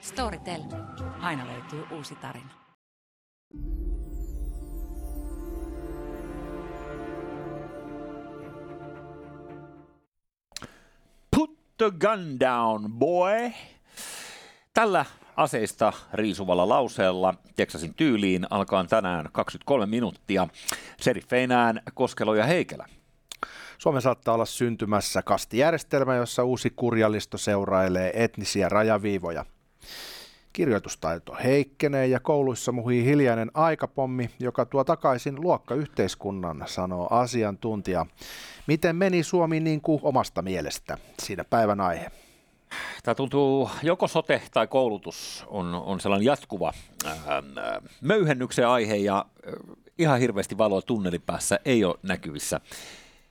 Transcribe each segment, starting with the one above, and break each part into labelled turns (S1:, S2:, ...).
S1: Storytel. Aina löytyy uusi tarina.
S2: Put the gun down, boy. Tällä aseista riisuvalla lauseella Texasin tyyliin alkaa tänään 23 minuuttia. Seriffeinään Koskelo ja Heikelä.
S3: Suomen saattaa olla syntymässä kastijärjestelmä, jossa uusi kurjalisto seurailee etnisiä rajaviivoja. Kirjoitustaito heikkenee ja kouluissa muhii hiljainen aikapommi, joka tuo takaisin luokkayhteiskunnan, sanoo asiantuntija. Miten meni Suomi niin kuin omasta mielestä? Siinä päivän aihe.
S2: Tämä tuntuu, joko sote tai koulutus on, on sellainen jatkuva ää, möyhennyksen aihe ja ää, ihan hirveästi valoa tunnelin päässä ei ole näkyvissä.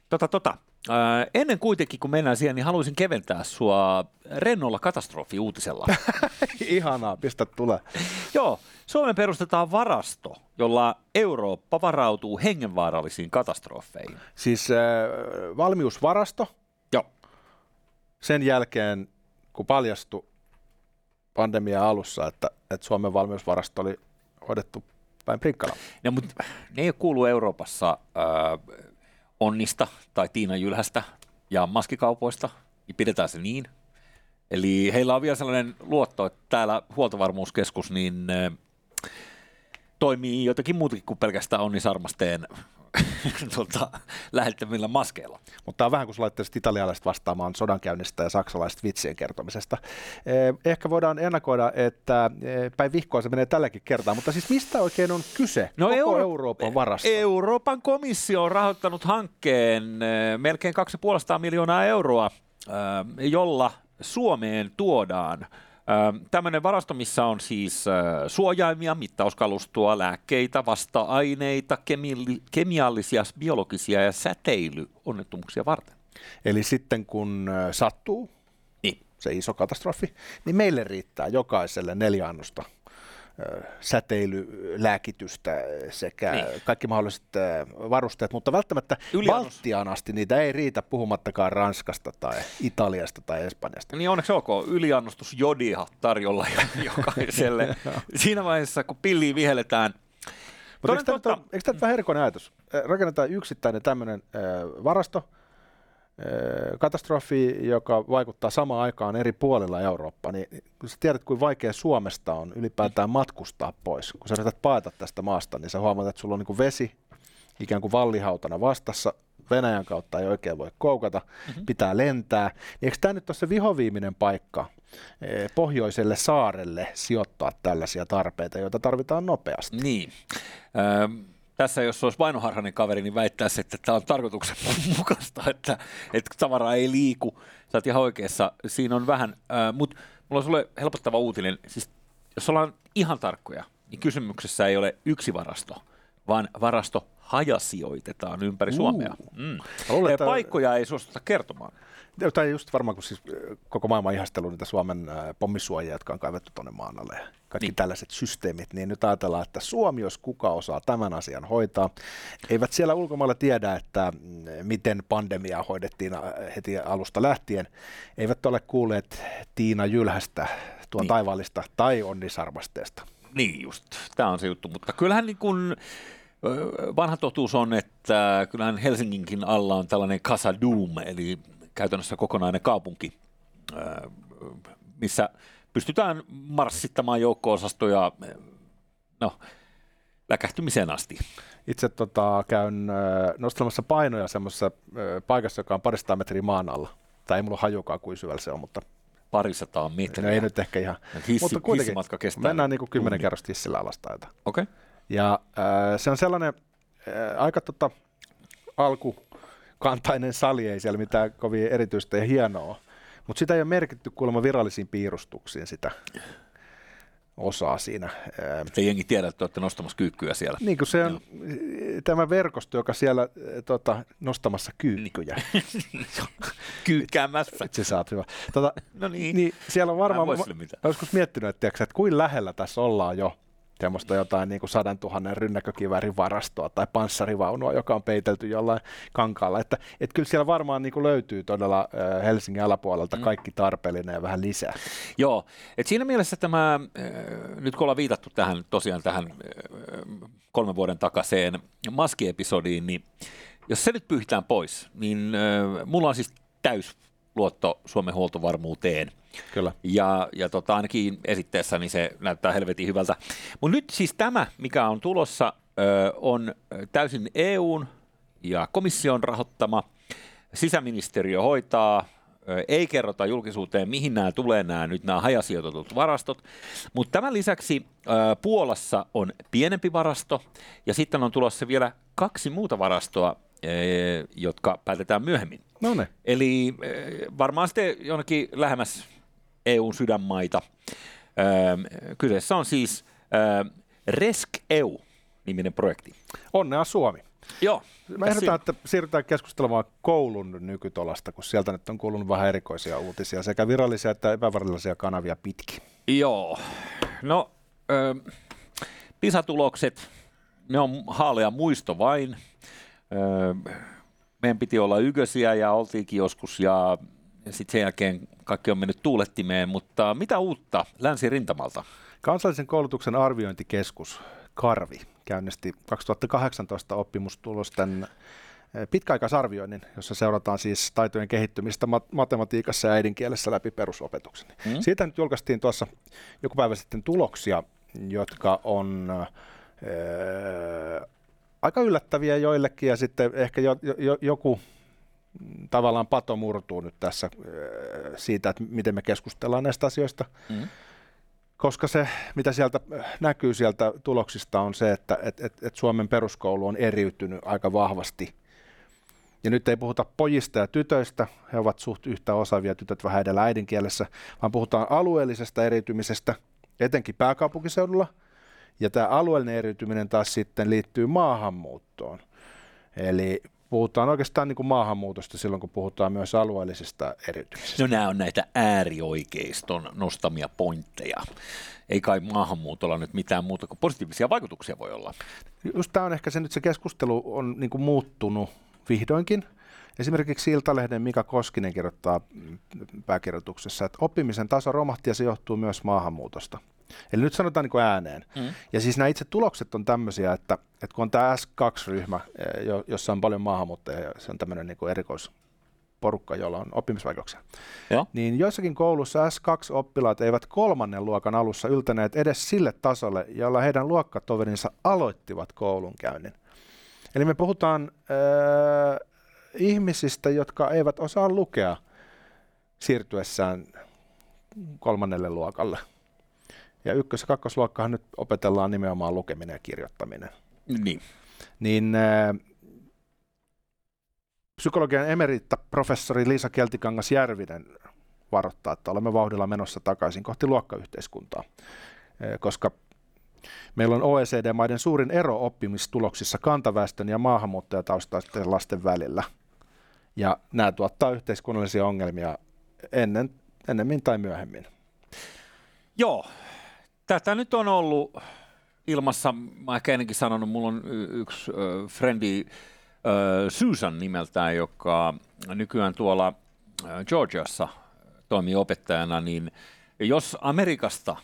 S2: Tota, tota. Ää, ennen kuitenkin, kun mennään siihen, niin haluaisin keventää sua rennolla katastrofi-uutisella.
S3: Ihanaa, pistä tulee.
S2: Joo, Suomen perustetaan varasto, jolla Eurooppa varautuu hengenvaarallisiin katastrofeihin.
S3: Siis äh, valmiusvarasto,
S2: Joo.
S3: sen jälkeen kun paljastui pandemia alussa, että, että Suomen valmiusvarasto oli hoidettu päin prikkana.
S2: No, mutta ne ei kuulu Euroopassa äh, Onnista tai Tiina Jylhästä ja maskikaupoista, niin pidetään se niin. Eli heillä on vielä sellainen luotto, että täällä huoltovarmuuskeskus niin, äh, toimii jotakin muutakin kuin pelkästään Onni Sarmasteen tuota, lähettämillä maskeilla.
S3: Mutta tämä on vähän kuin laittaisit italialaiset vastaamaan sodankäynnistä ja saksalaiset vitsien kertomisesta. Eh, Ehkä voidaan ennakoida, että eh, päin vihkoa se menee tälläkin kertaa, mutta siis mistä oikein on kyse?
S2: No
S3: Koko
S2: Euro-
S3: Euroopan varasto.
S2: Euroopan komissio on rahoittanut hankkeen eh, melkein 250 miljoonaa euroa, jolla Suomeen tuodaan Tämmöinen varasto, missä on siis suojaimia, mittauskalustoa, lääkkeitä, vasta-aineita, kemi- kemiallisia, biologisia ja säteilyonnettomuuksia varten.
S3: Eli sitten kun sattuu
S2: Niin.
S3: se iso katastrofi, niin meille riittää jokaiselle neljä annosta säteilylääkitystä sekä
S2: Niin.
S3: kaikki mahdolliset eh, varusteet, mutta välttämättä
S2: Yliannos.
S3: Baltiaan asti niitä ei riitä puhumattakaan Ranskasta tai Italiasta tai Espanjasta.
S2: Niin onneksi ok, yliannostus jodia tarjolla jo- jokaiselle. Siinä vaiheessa, kun pilliä vihelletään.
S3: Mutta eikö tämä, eikö tämä vähän erikoinen ajatus? Eh, Rakennetaan yksittäinen tämmöinen äh, varasto, äh, katastrofi, joka vaikuttaa samaan aikaan eri puolilla Eurooppaa, niin kun sä tiedät, kuinka vaikea Suomesta on ylipäätään matkustaa pois. Kun sä yrität paeta tästä maasta, niin sä huomaat, että sulla on niin vesi ikään kuin vallihautana vastassa, Venäjän kautta ei oikein voi koukata, mm-hmm. pitää lentää. Niin eikö tämä nyt ole se vihoviiminen paikka eh, pohjoiselle saarelle sijoittaa tällaisia tarpeita, joita tarvitaan nopeasti?
S2: Niin. Öö, tässä jos olisi vainoharhainen kaveri, niin väittäisi, että tämä on tarkoituksenmukaista, että, että tavaraa ei liiku. Sä oot ihan oikeassa. Siinä on vähän, öö, mutta mulla on sulle helpottava uutinen. Siis, jos ollaan ihan tarkkoja, niin kysymyksessä ei ole yksi varasto, vaan varasto hajasijoitetaan ympäri
S3: Uu.
S2: Suomea. Mm.
S3: luulen, että-
S2: Paikkoja ei suostuta kertomaan.
S3: Tai just varmaan, kun siis äh, koko maailma on ihastellut niitä Suomen äh, pommisuojia, jotka on kaivettu tuonne maan alle kaikki
S2: Niin.
S3: tällaiset systeemit, niin nyt ajatellaan, että Suomi, jos kuka osaa tämän asian hoitaa, eivät siellä ulkomailla tiedä, että mm, miten pandemiaa hoidettiin äh, heti alusta lähtien, eivät ole kuulleet Tiina Jylhästä, tuon
S2: Niin.
S3: taivaallista tai Onni Sarmasteesta.
S2: Niin just, tämä on se juttu, mutta kyllähän niin kuin, ö, vanha totuus on, että kyllähän Helsinginkin alla on tällainen Casa Doom, eli käytännössä kokonainen kaupunki, missä pystytään marssittamaan joukko-osastoja no, läkähtymiseen asti.
S3: Itse tota, käyn äh, nostelemassa painoja semmoisessa äh, paikassa, joka on parista metriä maan alla. Tai ei mulla hajukaan, kuin syvällä se on, mutta
S2: Parisataa metriä.
S3: no ei nyt ehkä ihan.
S2: Hissi,
S3: mutta kuitenkin
S2: hissimatka kestää
S3: mennään niin kuin kymmenen kerrosta hissillä alaspäin.
S2: Okei. Okay.
S3: Ja äh, se on sellainen äh, aika tota, alkukantainen sali, ei siellä mitään kovin erityistä ja hienoa. Mutta sitä ei ole merkitty kuulemma virallisiin piirustuksiin sitä osaa siinä.
S2: Te jengi tiedä, että olette nostamassa kyykkyä siellä.
S3: niin kuin se on tämä verkosto, joka siellä tota, nostamassa kyykkyjä.
S2: Kyykkäämässä.
S3: Itse sä oot hyvä. Tota,
S2: No niin.
S3: niin siellä on varmaan, mä, mä joskus miettinyt, että, tiiäksä, että kuinka lähellä tässä ollaan jo semmoista jotain niin kuin sadan tuhannen rynnäkkökiväärin varastoa tai panssarivaunua, joka on peitelty jollain kankaalla. Että, et kyllä siellä varmaan niin kuin löytyy todella Helsingin alapuolelta mm. kaikki tarpeellinen ja vähän lisää.
S2: Joo, et siinä mielessä tämä, nyt kun ollaan viitattu tähän tosiaan tähän kolmen vuoden takaiseen maskiepisodiin, niin jos se nyt pyyhitään pois, niin mulla on siis täys luotto Suomen huoltovarmuuteen.
S3: Kyllä.
S2: Ja, ja tota, ainakin esitteessä niin se näyttää helvetin hyvältä. Mutta nyt siis tämä, mikä on tulossa, on täysin EUn ja komission rahoittama. Sisäministeriö hoitaa, ei kerrota julkisuuteen, mihin nämä tulee nämä nyt nämä hajasijoitetut varastot. Mutta tämän lisäksi Puolassa on pienempi varasto ja sitten on tulossa vielä kaksi muuta varastoa, jotka päätetään myöhemmin.
S3: No ne.
S2: Eli varmaan sitten jonnekin lähemmäs EUn sydänmaita. Kyseessä on siis RESC-EU-niminen projekti.
S3: Onnea Suomi.
S2: Joo.
S3: Mä ehdotan, että siirrytään keskustelemaan koulun nykytolasta, kun sieltä nyt on kuulunut vähän erikoisia uutisia, sekä virallisia että epävirallisia kanavia pitkin.
S2: Joo. No, ö, PISA-tulokset, ne on haalea muisto vain. Ö, meidän piti olla ykösiä ja oltiinkin joskus ja sitten sen jälkeen kaikki on mennyt tuulettimeen, mutta mitä uutta länsirintamalta?
S3: Kansallisen koulutuksen arviointikeskus Karvi käynnisti 2018 oppimustulosten eh, pitkäaikaisarvioinnin, jossa seurataan siis taitojen kehittymistä matematiikassa ja äidinkielessä läpi perusopetuksen. Mm. Siitä nyt julkaistiin tuossa joku päivä sitten tuloksia, jotka on äh, aika yllättäviä joillekin ja sitten ehkä jo, jo, joku tavallaan pato murtuu nyt tässä äh, siitä, että miten me keskustellaan näistä asioista. Mm. Koska se, mitä sieltä äh, näkyy sieltä tuloksista, on se, että et, et, et Suomen peruskoulu on eriytynyt aika vahvasti. Ja nyt ei puhuta pojista ja tytöistä, he ovat suht yhtä osaavia, tytöt vähän edellä äidinkielessä, vaan puhutaan alueellisesta eriytymisestä, etenkin pääkaupunkiseudulla. Ja tämä alueellinen eriytyminen taas sitten liittyy maahanmuuttoon. Eli puhutaan oikeastaan niin kuin maahanmuutosta silloin, kun puhutaan myös alueellisesta eriytymisestä.
S2: No nämä on näitä äärioikeiston nostamia pointteja. Ei kai maahanmuutolla nyt mitään muuta kuin positiivisia vaikutuksia voi olla.
S3: Just tämä on ehkä se nyt se keskustelu on niin kuin muuttunut vihdoinkin. Esimerkiksi Iltalehden Mika Koskinen kirjoittaa pääkirjoituksessa, että oppimisen taso romahti ja se johtuu myös maahanmuutosta. Eli nyt sanotaan niin kuin ääneen. Mm. Ja siis nämä itse tulokset on tämmöisiä, että, että kun on tämä S2-ryhmä, eh, jossa on paljon maahanmuuttajia, se on tämmöinen niin kuin erikoisporukka, jolla on oppimisvaikeuksia, Joo. niin joissakin koulussa S2-oppilaat eivät kolmannen luokan alussa yltäneet edes sille tasolle, jolla heidän luokkatoverinsa aloittivat koulunkäynnin. Eli me puhutaan äh, ihmisistä, jotka eivät osaa lukea siirtyessään kolmannelle luokalle. Ja ykkös- ja kakkosluokkahan nyt opetellaan nimenomaan lukeminen ja kirjoittaminen.
S2: Niin.
S3: Niin äh, psykologian emeritta professori Liisa Keltikangas Järvinen varoittaa, että olemme vauhdilla menossa takaisin kohti luokkayhteiskuntaa, koska meillä on OECD-maiden suurin ero oppimistuloksissa kantaväestön ja maahanmuuttajataustaisten lasten välillä. Ja nämä tuottaa yhteiskunnallisia ongelmia ennen, ennemmin tai myöhemmin.
S2: Joo, tätä nyt on ollut ilmassa, mä ehkä ennenkin sanonut, mulla on yksi äh, frendi äh, Susan nimeltään, joka nykyään tuolla äh, Georgiassa toimii opettajana, niin jos Amerikasta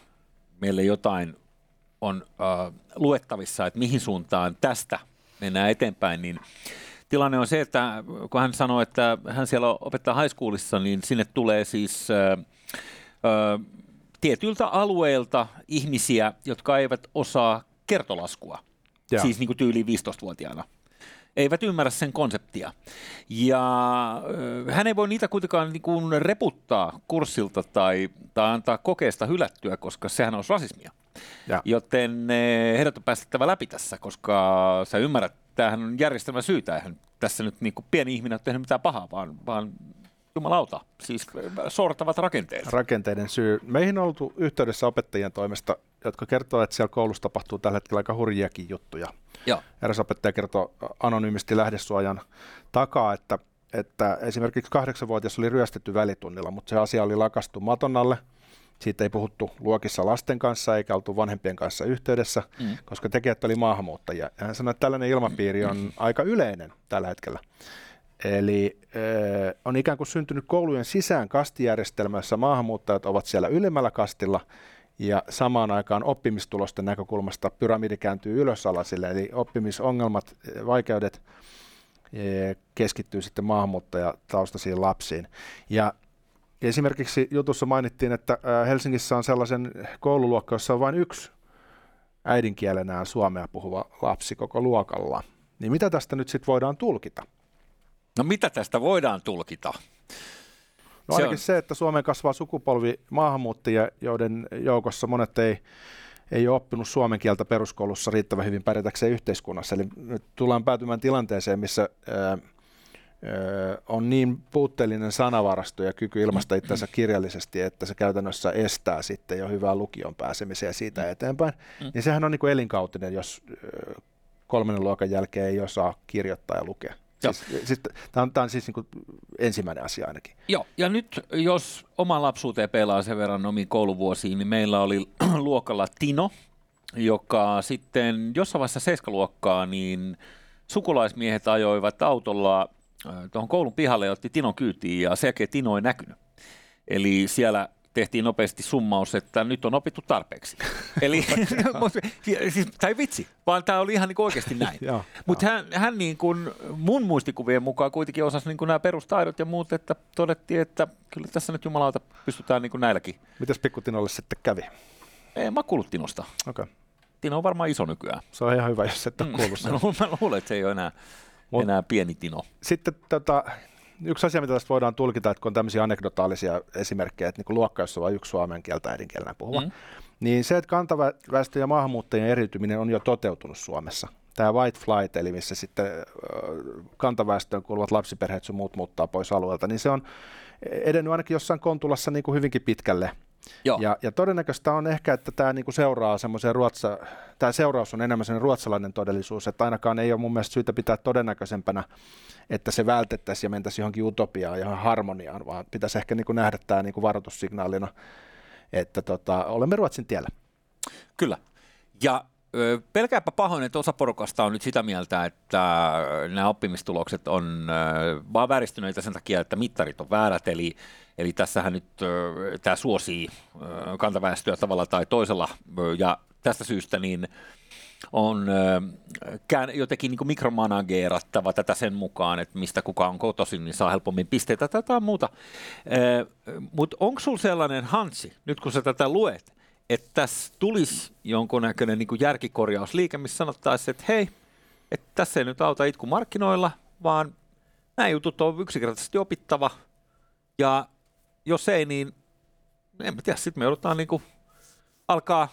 S2: meille jotain on äh, luettavissa, että mihin suuntaan tästä mennään eteenpäin, niin tilanne on se, että kun hän sanoi, että hän siellä opettaa high schoolissa, niin sinne tulee siis äh, äh, tietyiltä alueilta ihmisiä, jotka eivät osaa kertolaskua, ja. siis niin kuin tyyliin 15-vuotiaana. Eivät ymmärrä sen konseptia. Ja hän ei voi niitä kuitenkaan niin kuin reputtaa kurssilta tai, tai antaa kokeesta hylättyä, koska sehän on rasismia. Ja. Joten heidät on päästettävä läpi tässä, koska sä ymmärrät, tämähän on järjestelmä syytä. Eihän tässä nyt niin kuin pieni ihminen ole tehnyt mitään pahaa, vaan, vaan jumalauta, siis sortavat rakenteet.
S3: Rakenteiden syy. Meihin on oltu yhteydessä opettajien toimesta, jotka kertoo, että siellä koulussa tapahtuu tällä hetkellä aika hurjiakin juttuja. Joo. Eräs opettaja kertoo anonyymisti lähdesuojan takaa, että, että esimerkiksi kahdeksanvuotias oli ryöstetty välitunnilla, mutta se asia oli lakastu maton alle Siitä ei puhuttu luokissa lasten kanssa eikä oltu vanhempien kanssa yhteydessä, mm. koska tekijät oli maahanmuuttajia. Ja hän sanoi, että tällainen ilmapiiri on aika yleinen tällä hetkellä. Eli äh, on ikään kuin syntynyt koulujen sisään kastijärjestelmä, jossa maahanmuuttajat ovat siellä ylemmällä kastilla ja samaan aikaan oppimistulosten näkökulmasta pyramidi kääntyy ylösalasille, eli oppimisongelmat, vaikeudet keskittyy sitten maahanmuuttajataustaisiin lapsiin. Ja esimerkiksi jutussa mainittiin, että Helsingissä on sellaisen koululuokka, jossa on vain yksi äidinkielenään suomea puhuva lapsi koko luokalla. Niin mitä tästä nyt sitten voidaan tulkita?
S2: No mitä tästä voidaan tulkita?
S3: No ainakin se, se että Suomeen kasvaa sukupolvi maahanmuuttajia, joiden joukossa monet ei, ei ole oppinut suomen kieltä peruskoulussa riittävän hyvin pärjätäkseen yhteiskunnassa. Eli nyt tullaan päätymään tilanteeseen, missä ää, on niin puutteellinen sanavarasto ja kyky ilmaista itsensä kirjallisesti, että se käytännössä estää sitten jo hyvää lukion pääsemisen ja siitä eteenpäin. Mm. Niin sehän on niin kuin elinkautinen, jos kolmannen luokan jälkeen ei osaa kirjoittaa ja lukea. Siis, siis, tämä on, tämä on siis niin kuin ensimmäinen asia ainakin.
S2: Joo, ja nyt jos oma lapsuuteen pelaa sen verran omiin kouluvuosiin, niin meillä oli luokalla Tino, joka sitten jossain vaiheessa seiskaluokkaa, niin sukulaismiehet ajoivat autolla äh, tuohon koulun pihalle ja otti Tinon kyytiin, ja sen jälkeen Tino ei näkynyt. Eli siellä tehtiin nopeasti summaus, että nyt on opittu tarpeeksi. Eli, siis, tai vitsi, vaan tämä oli ihan niin oikeasti näin. Mutta hän, hän niin kuin mun muistikuvien mukaan kuitenkin osasi niin kuin nämä perustaidot ja muut, että todettiin, että kyllä tässä nyt jumalauta pystytään niin kuin näilläkin.
S3: Mitäs pikkutinolle sitten kävi?
S2: Ei, mä kuullut Tinosta.
S3: Okay.
S2: Tino on varmaan iso nykyään.
S3: Se on ihan hyvä, jos et ole mm. kuullut sen.
S2: mä luulen, että se ei ole enää, Mut, enää pieni Tino.
S3: Sitten tota, yksi asia, mitä tästä voidaan tulkita, että kun on tämmöisiä anekdotaalisia esimerkkejä, että niin luokka, jossa on vain yksi suomen kieltä äidinkielenä puhuva, mm. niin se, että kantaväestö ja maahanmuuttajien eriytyminen on jo toteutunut Suomessa. Tämä white flight, eli missä sitten kantaväestöön kuuluvat lapsiperheet sun muut muuttaa pois alueelta, niin se on edennyt ainakin jossain kontulassa niin kuin hyvinkin pitkälle. Joo. Ja, ja todennäköistä on ehkä, että tämä niinku seuraa semmoiseen ruotsa, tämä seuraus on enemmän sellainen ruotsalainen todellisuus, että ainakaan ei ole mun mielestä syytä pitää todennäköisempänä, että se vältettäisiin ja mentäisiin johonkin utopiaan, johon harmoniaan, vaan pitäisi ehkä niinku nähdä tämä niinku varoitussignaalina, että tota, olemme Ruotsin tiellä.
S2: Kyllä. Ja Pelkääpä pahoin, että osa porukasta on nyt sitä mieltä, että nämä oppimistulokset on vaan vääristyneitä sen takia, että mittarit on väärät, eli, eli tässähän nyt tämä suosii kantaväestöä tavalla tai toisella, ja tästä syystä niin on jotenkin niin mikromanageerattava tätä sen mukaan, että mistä kuka on kotoisin, niin saa helpommin pisteitä jotain muuta. Mutta onko sinulla sellainen hansi, nyt kun sä tätä luet, että tässä tulisi jonkunnäköinen niin järkikorjausliike, missä sanottaisiin, että hei, että tässä ei nyt auta itku markkinoilla, vaan nämä jutut on yksinkertaisesti opittava, ja jos ei, niin en mä tiedä, sitten me joudutaan niin kuin alkaa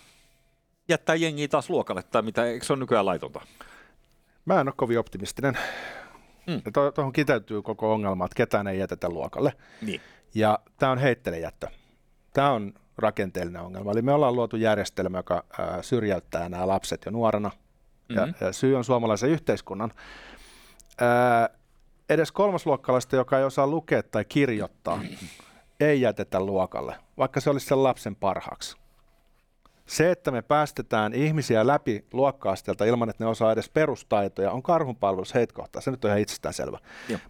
S2: jättää jengiä taas luokalle, tai mitä, eikö se ole nykyään laitonta?
S3: Mä en ole kovin optimistinen. Mm. Tuohon to, kiteytyy koko ongelma, että ketään ei jätetä luokalle.
S2: Niin.
S3: Ja tämä on heittelejättö. Tämä on rakenteellinen ongelma. Eli me ollaan luotu järjestelmä, joka ää, syrjäyttää nämä lapset jo nuorena, mm-hmm. ja, ja syy on suomalaisen yhteiskunnan. Ää, edes kolmasluokkalaista, joka ei osaa lukea tai kirjoittaa, ei jätetä luokalle, vaikka se olisi sen lapsen parhaaksi. Se, että me päästetään ihmisiä läpi luokka-asteelta ilman, että ne osaa edes perustaitoja, on karhunpalvelus heitkohtaa. Se nyt on ihan itsestäänselvä.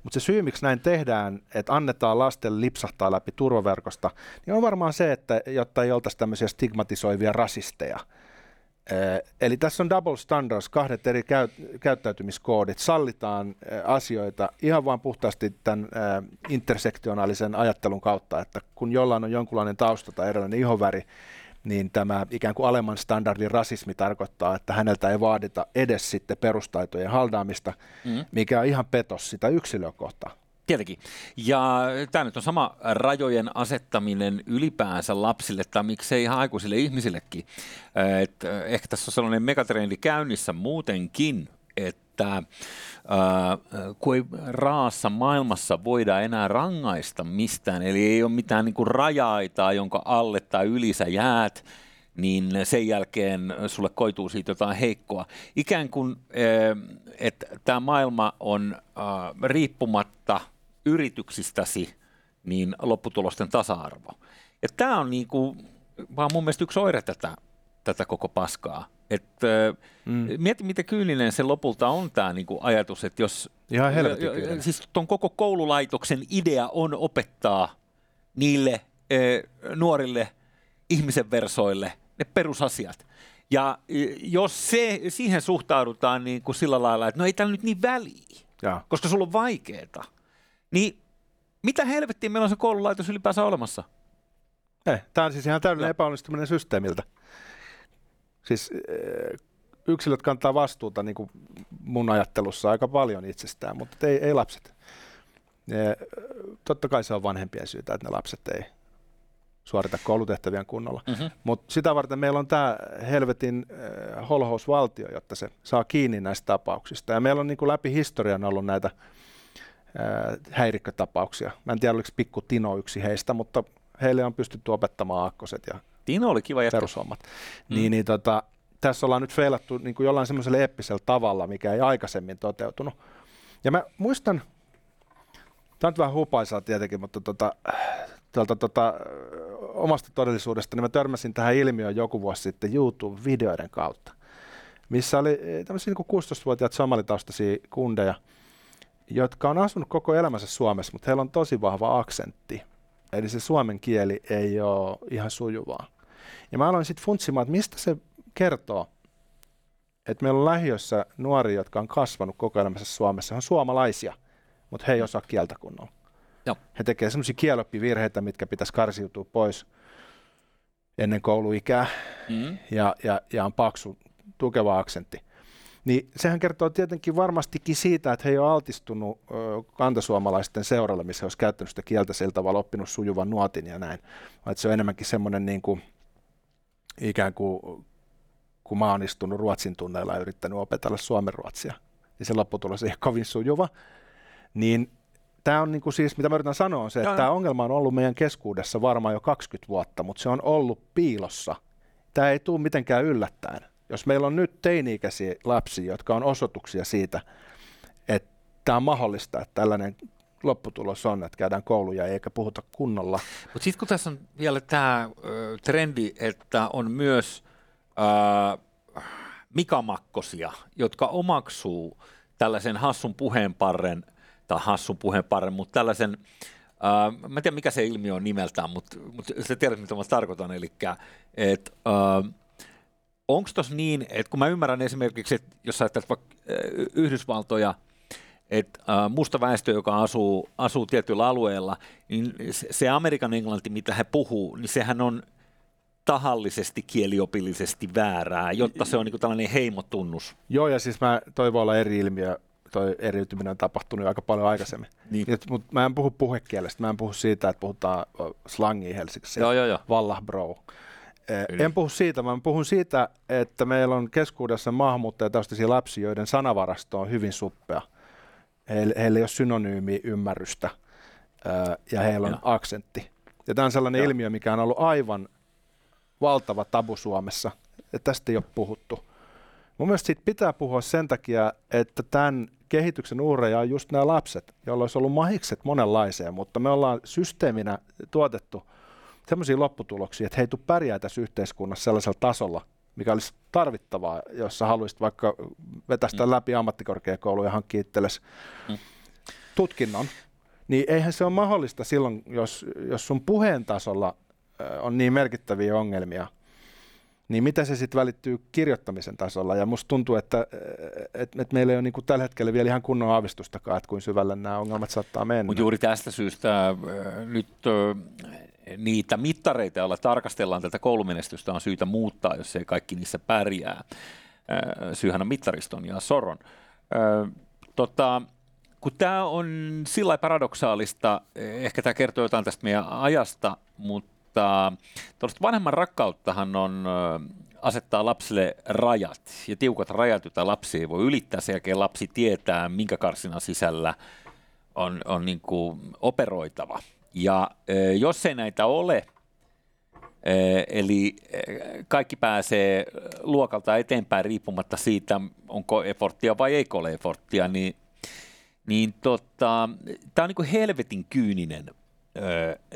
S3: Mutta se syy, miksi näin tehdään, että annetaan lasten lipsahtaa läpi turvaverkosta, niin on varmaan se, että jotta ei oltaisi tämmöisiä stigmatisoivia rasisteja. Eli tässä on double standards, kahdet eri käyttäytymiskoodit, sallitaan asioita ihan vain puhtaasti tämän intersektionaalisen ajattelun kautta, että kun jollain on jonkunlainen tausta tai erilainen ihoväri, niin tämä ikään kuin alemman standardin rasismi tarkoittaa, että häneltä ei vaadita edes sitten perustaitojen haldaamista, mm. mikä on ihan petos sitä yksilöä kohtaan.
S2: Tietenkin. Ja tämä nyt on sama rajojen asettaminen ylipäänsä lapsille tai miksei ihan aikuisille ihmisillekin. Et ehkä tässä on sellainen megatrendi käynnissä muutenkin, että äh, kun ei raassa maailmassa voida enää rangaista mistään, eli ei ole mitään niin kuin rajaita, jonka alle tai yli sä jäät, niin sen jälkeen sulle koituu siitä jotain heikkoa. Ikään kuin, että tämä maailma on riippumatta yrityksistäsi, niin lopputulosten tasa-arvo. Ja tämä on niin kuin vaan mun mielestä yksi oire tätä, tätä koko paskaa. Et, mm. Mieti, miten kyyninen se lopulta on tämä niinku ajatus, että jos...
S3: Ihan helvetin
S2: Siis tuon koko koululaitoksen idea on opettaa niille e, nuorille ihmisen versoille ne perusasiat. Ja jos se, siihen suhtaudutaan niin kuin sillä lailla, että no ei täällä nyt niin väliä, ja. koska sulla on vaikeeta, niin mitä helvettiä meillä on se koululaitos ylipäänsä olemassa?
S3: Ei, tämä on siis ihan täydellinen epäonnistuminen systeemiltä. Siis eh, yksilöt kantaa vastuuta niin kuin mun ajattelussa aika paljon itsestään, mutta ei, ei lapset. Ja, totta kai se on vanhempien syytä, että ne lapset ei suorita koulutehtäviä kunnolla. Mm-hmm. Mutta sitä varten meillä on tämä helvetin äh, holhousvaltio, jotta se saa kiinni näistä tapauksista. Ja meillä on niin kuin läpi historian ollut näitä äh, häirikkötapauksia. Mä en tiedä, oliko pikku Tino yksi heistä, mutta heille on pystytty opettamaan akkoset ja
S2: Tino oli kiva
S3: perushommat. Mm. Niin, niin tota, tässä ollaan nyt feilattu niin kuin jollain semmoisella eeppisellä tavalla, mikä ei aikaisemmin toteutunut. Ja mä muistan, tämä on vähän hupaisaa tietenkin, mutta tota, tuolta, tota, omasta todellisuudesta, niin mä törmäsin tähän ilmiöön joku vuosi sitten YouTube-videoiden kautta, missä oli eh, tämmöisiä niin 16-vuotiaat somalitaustaisia kundeja, jotka on asunut koko elämänsä Suomessa, mutta heillä on tosi vahva aksentti. Eli se suomen kieli ei ole ihan sujuvaa. Ja mä aloin sitten funtsimaan, että mistä se kertoo, että meillä on lähiössä nuoria, jotka on kasvanut koko elämänsä Suomessa, on suomalaisia, mutta he ei osaa kieltä kunnolla. Joo. He tekevät sellaisia kieloppivirheitä, mitkä pitäisi karsiutua pois ennen kouluikää mm. ja, ja, ja on paksu, tukeva aksentti. Niin sehän kertoo tietenkin varmastikin siitä, että he ei ole altistunut ö, kantasuomalaisten seuralle, missä he olisi käyttänyt sitä kieltä sillä tavalla, oppinut sujuvan nuotin ja näin. Vaan että se on enemmänkin semmoinen niin kuin, ikään kuin, kun mä oon istunut ruotsin tunneilla ja yrittänyt opetella suomen ruotsia, niin se lopputulos ei ole kovin sujuva. Niin tämä on niin kuin siis, mitä mä yritän sanoa, on se, että tämä ongelma on ollut meidän keskuudessa varmaan jo 20 vuotta, mutta se on ollut piilossa. Tämä ei tule mitenkään yllättäen. Jos meillä on nyt teini-ikäisiä lapsia, jotka on osoituksia siitä, että tämä on mahdollista, että tällainen lopputulos on, että käydään kouluja eikä puhuta kunnolla.
S2: Mutta sitten kun tässä on vielä tämä trendi, että on myös äh, mikamakkosia, jotka omaksuu tällaisen hassun puheenparren – tai hassun puheenparren, mutta tällaisen, äh, mä en tiedä mikä se ilmiö on nimeltään, mutta, mutta sä tiedät mitä mä tarkoitan, eli että onko tuossa niin, että kun mä ymmärrän esimerkiksi, että jos sä ajattelet vaikka Yhdysvaltoja, että äh, musta väestö, joka asuu, asuu tietyllä alueella, niin se Amerikan englanti, mitä he puhuu, niin sehän on tahallisesti kieliopillisesti väärää, jotta se on niin tällainen heimotunnus.
S3: Joo, ja siis mä, toi voi olla eri ilmiö toi eriytyminen on tapahtunut jo aika paljon aikaisemmin. Niin. Mutta mä en puhu puhekielestä, mä en puhu siitä, että puhutaan slangia Helsingissä.
S2: Joo, joo, joo.
S3: Vallah bro. Yli. En puhu siitä, mä puhun siitä, että meillä on keskuudessa maahanmuuttajataustaisia lapsia, joiden sanavarasto on hyvin suppea. Heillä, heillä ei ole synonyymi ymmärrystä ja heillä on ja. aksentti. Ja tämä on sellainen ja. ilmiö, mikä on ollut aivan valtava tabu Suomessa, että tästä ei ole puhuttu. Mun mielestä siitä pitää puhua sen takia, että tämän kehityksen uhreja on just nämä lapset, joilla olisi ollut mahikset monenlaisia, mutta me ollaan systeeminä tuotettu sellaisia lopputuloksia, että he ei tule pärjää tässä yhteiskunnassa sellaisella tasolla, mikä olisi tarvittavaa, jos sä haluaisit vaikka vetästä mm. läpi ammattikorkeakoulu ja hankkia itsellesi mm. tutkinnon, niin eihän se ole mahdollista silloin, jos, jos sun puheen tasolla on niin merkittäviä ongelmia – niin mitä se sitten välittyy kirjoittamisen tasolla. Ja musta tuntuu, että et, et meillä ei ole niinku tällä hetkellä vielä ihan kunnon aavistustakaan, että kuin syvälle nämä ongelmat saattaa mennä.
S2: Mutta juuri tästä syystä äh, nyt äh, niitä mittareita, joilla tarkastellaan tätä koulumenestystä, on syytä muuttaa, jos ei kaikki niissä pärjää. Äh, syyhän on mittariston ja soron. Äh, tota, kun tämä on sillä paradoksaalista, ehkä tämä kertoo jotain tästä meidän ajasta, mutta tuollaista vanhemman rakkauttahan on asettaa lapsille rajat ja tiukat rajat, joita lapsi ei voi ylittää. Sen jälkeen lapsi tietää, minkä karsinan sisällä on, on niin kuin operoitava. Ja jos ei näitä ole, eli kaikki pääsee luokalta eteenpäin riippumatta siitä, onko efforttia vai ei ole efforttia, niin, niin tota, tämä on niin kuin helvetin kyyninen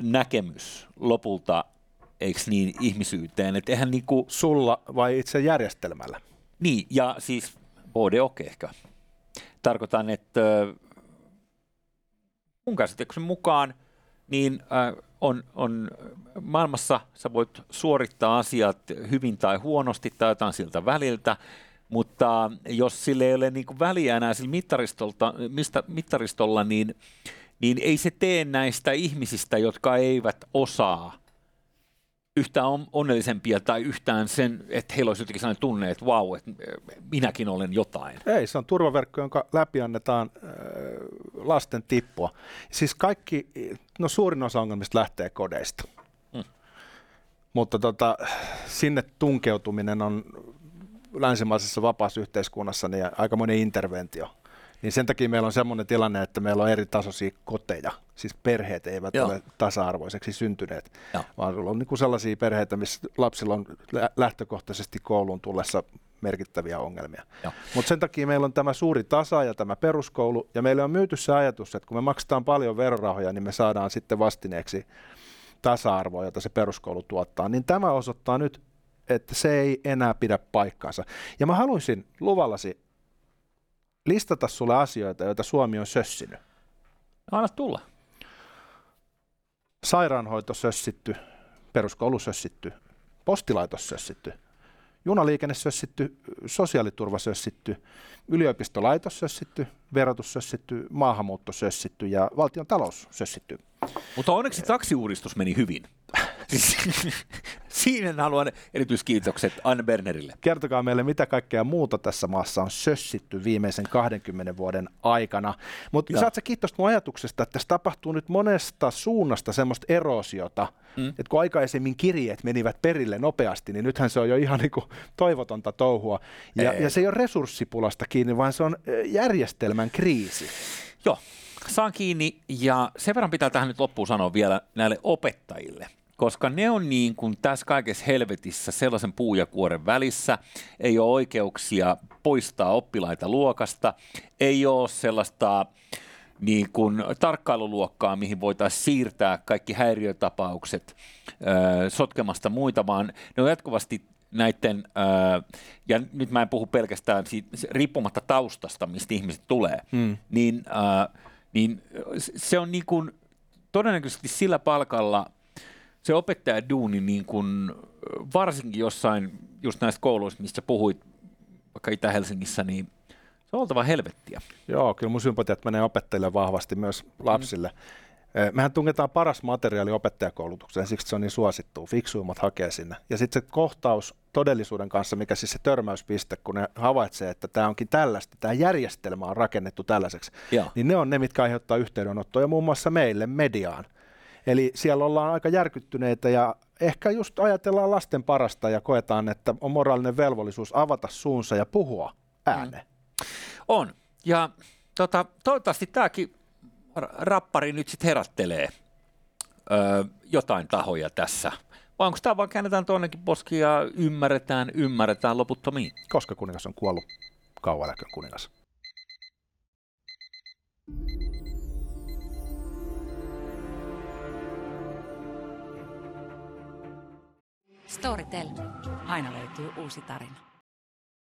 S2: näkemys lopulta, eikö niin, ihmisyyteen. Että eihän niinku,
S3: Sulla vai itse järjestelmällä?
S2: niin, ja siis både och ehkä. Tarkoitan, että ö, mun käsityksen mukaan niin äh, on, on maailmassa, sä voit suorittaa asiat hyvin tai huonosti tai jotain siltä väliltä, mutta jos sille ei ole niin kuin väliä enää sillä mittaristolta, mistä, mittaristolla, niin, niin ei se tee näistä ihmisistä, jotka eivät osaa yhtään on- onnellisempia tai yhtään sen, että heillä olisi jotenkin sellainen tunne, että vau, että minäkin olen jotain.
S3: Ei, se on turvaverkko, jonka läpi annetaan äh, lasten tippua. Siis kaikki, no suurin osa ongelmista lähtee kodeista.
S2: Mm.
S3: Mutta tota, sinne tunkeutuminen on länsimaisessa vapaassa yhteiskunnassa niin aikamoinen interventio. Niin sen takia meillä on semmoinen tilanne, että meillä on eri tasoisia koteja. Siis perheet eivät
S2: Joo.
S3: ole tasa-arvoiseksi syntyneet,
S2: Joo.
S3: vaan on niin kuin sellaisia perheitä, missä lapsilla on lä- lähtökohtaisesti kouluun tullessa merkittäviä ongelmia. Mutta sen takia meillä on tämä suuri tasa ja tämä peruskoulu, ja meille on myyty se ajatus, että kun me maksetaan paljon verorahoja, niin me saadaan sitten vastineeksi tasa-arvoa, jota se peruskoulu tuottaa. Niin tämä osoittaa nyt, että se ei enää pidä paikkaansa. Ja mä haluaisin luvallasi listata sulle asioita, joita Suomi on sössinyt.
S2: Anna tulla.
S3: Sairaanhoito sössitty, peruskoulu sössitty, postilaitos sössitty, junaliikenne sössitty, sosiaaliturva sössitty, yliopistolaitos sössitty, verotus sössitty, maahanmuutto sössitty ja valtion talous sössitty.
S2: Mutta onneksi taksiuudistus meni hyvin. Siis, Siinä haluan erityiskiitokset Anne Bernerille.
S3: Kertokaa meille, mitä kaikkea muuta tässä maassa on sössitty viimeisen 20 vuoden aikana. Mutta saat sä kiitos mun ajatuksesta, että tässä tapahtuu nyt monesta suunnasta semmoista erosiota, mm. että kun aikaisemmin kirjeet menivät perille nopeasti, niin nythän se on jo ihan niinku toivotonta touhua. Ja,
S2: Ei.
S3: ja se ei ole resurssipulasta kiinni, vaan se on järjestelmän kriisi.
S2: Joo, saan kiinni ja sen verran pitää tähän nyt loppuun sanoa vielä näille opettajille. Koska ne on niin kuin tässä kaikessa helvetissä sellaisen puu ja kuoren välissä, ei ole oikeuksia poistaa oppilaita luokasta, ei ole sellaista niin kuin tarkkailuluokkaa, mihin voitaisiin siirtää kaikki häiriötapaukset ö, sotkemasta muita, vaan ne on jatkuvasti näiden, ö, ja nyt mä en puhu pelkästään siitä, riippumatta taustasta, mistä ihmiset tulee, mm. niin, ö, niin se on niin kuin todennäköisesti sillä palkalla se opettajan duuni niin kuin, ö, varsinkin jossain just näistä kouluista, mistä puhuit, vaikka Itä-Helsingissä, niin se on oltava helvettiä.
S3: Joo, kyllä mun sympatiat menee opettajille vahvasti myös lapsille. Mm. Mehän tungetaan paras materiaali opettajakoulutukseen, siksi se on niin suosittu. Fiksuimmat hakee sinne. Ja sitten se kohtaus todellisuuden kanssa, mikä siis se törmäyspiste, kun ne havaitsee, että tämä onkin tällaista, tämä järjestelmä on rakennettu tällaiseksi,
S2: Joo.
S3: niin ne on ne, mitkä aiheuttaa yhteydenottoja muun muassa meille, mediaan. Eli siellä ollaan aika järkyttyneitä ja ehkä just ajatellaan lasten parasta ja koetaan, että on moraalinen velvollisuus avata suunsa ja puhua ääneen.
S2: On. Ja tota, toivottavasti tämäkin rappari nyt sitten herättelee öö, jotain tahoja tässä. Vai onko tämä vaan käännetään tuonnekin poski ja ymmärretään, ymmärretään loputtomiin?
S3: koska kuningas on kuollut, kauan kuningas.
S1: Storytel. Aina löytyy uusi tarina.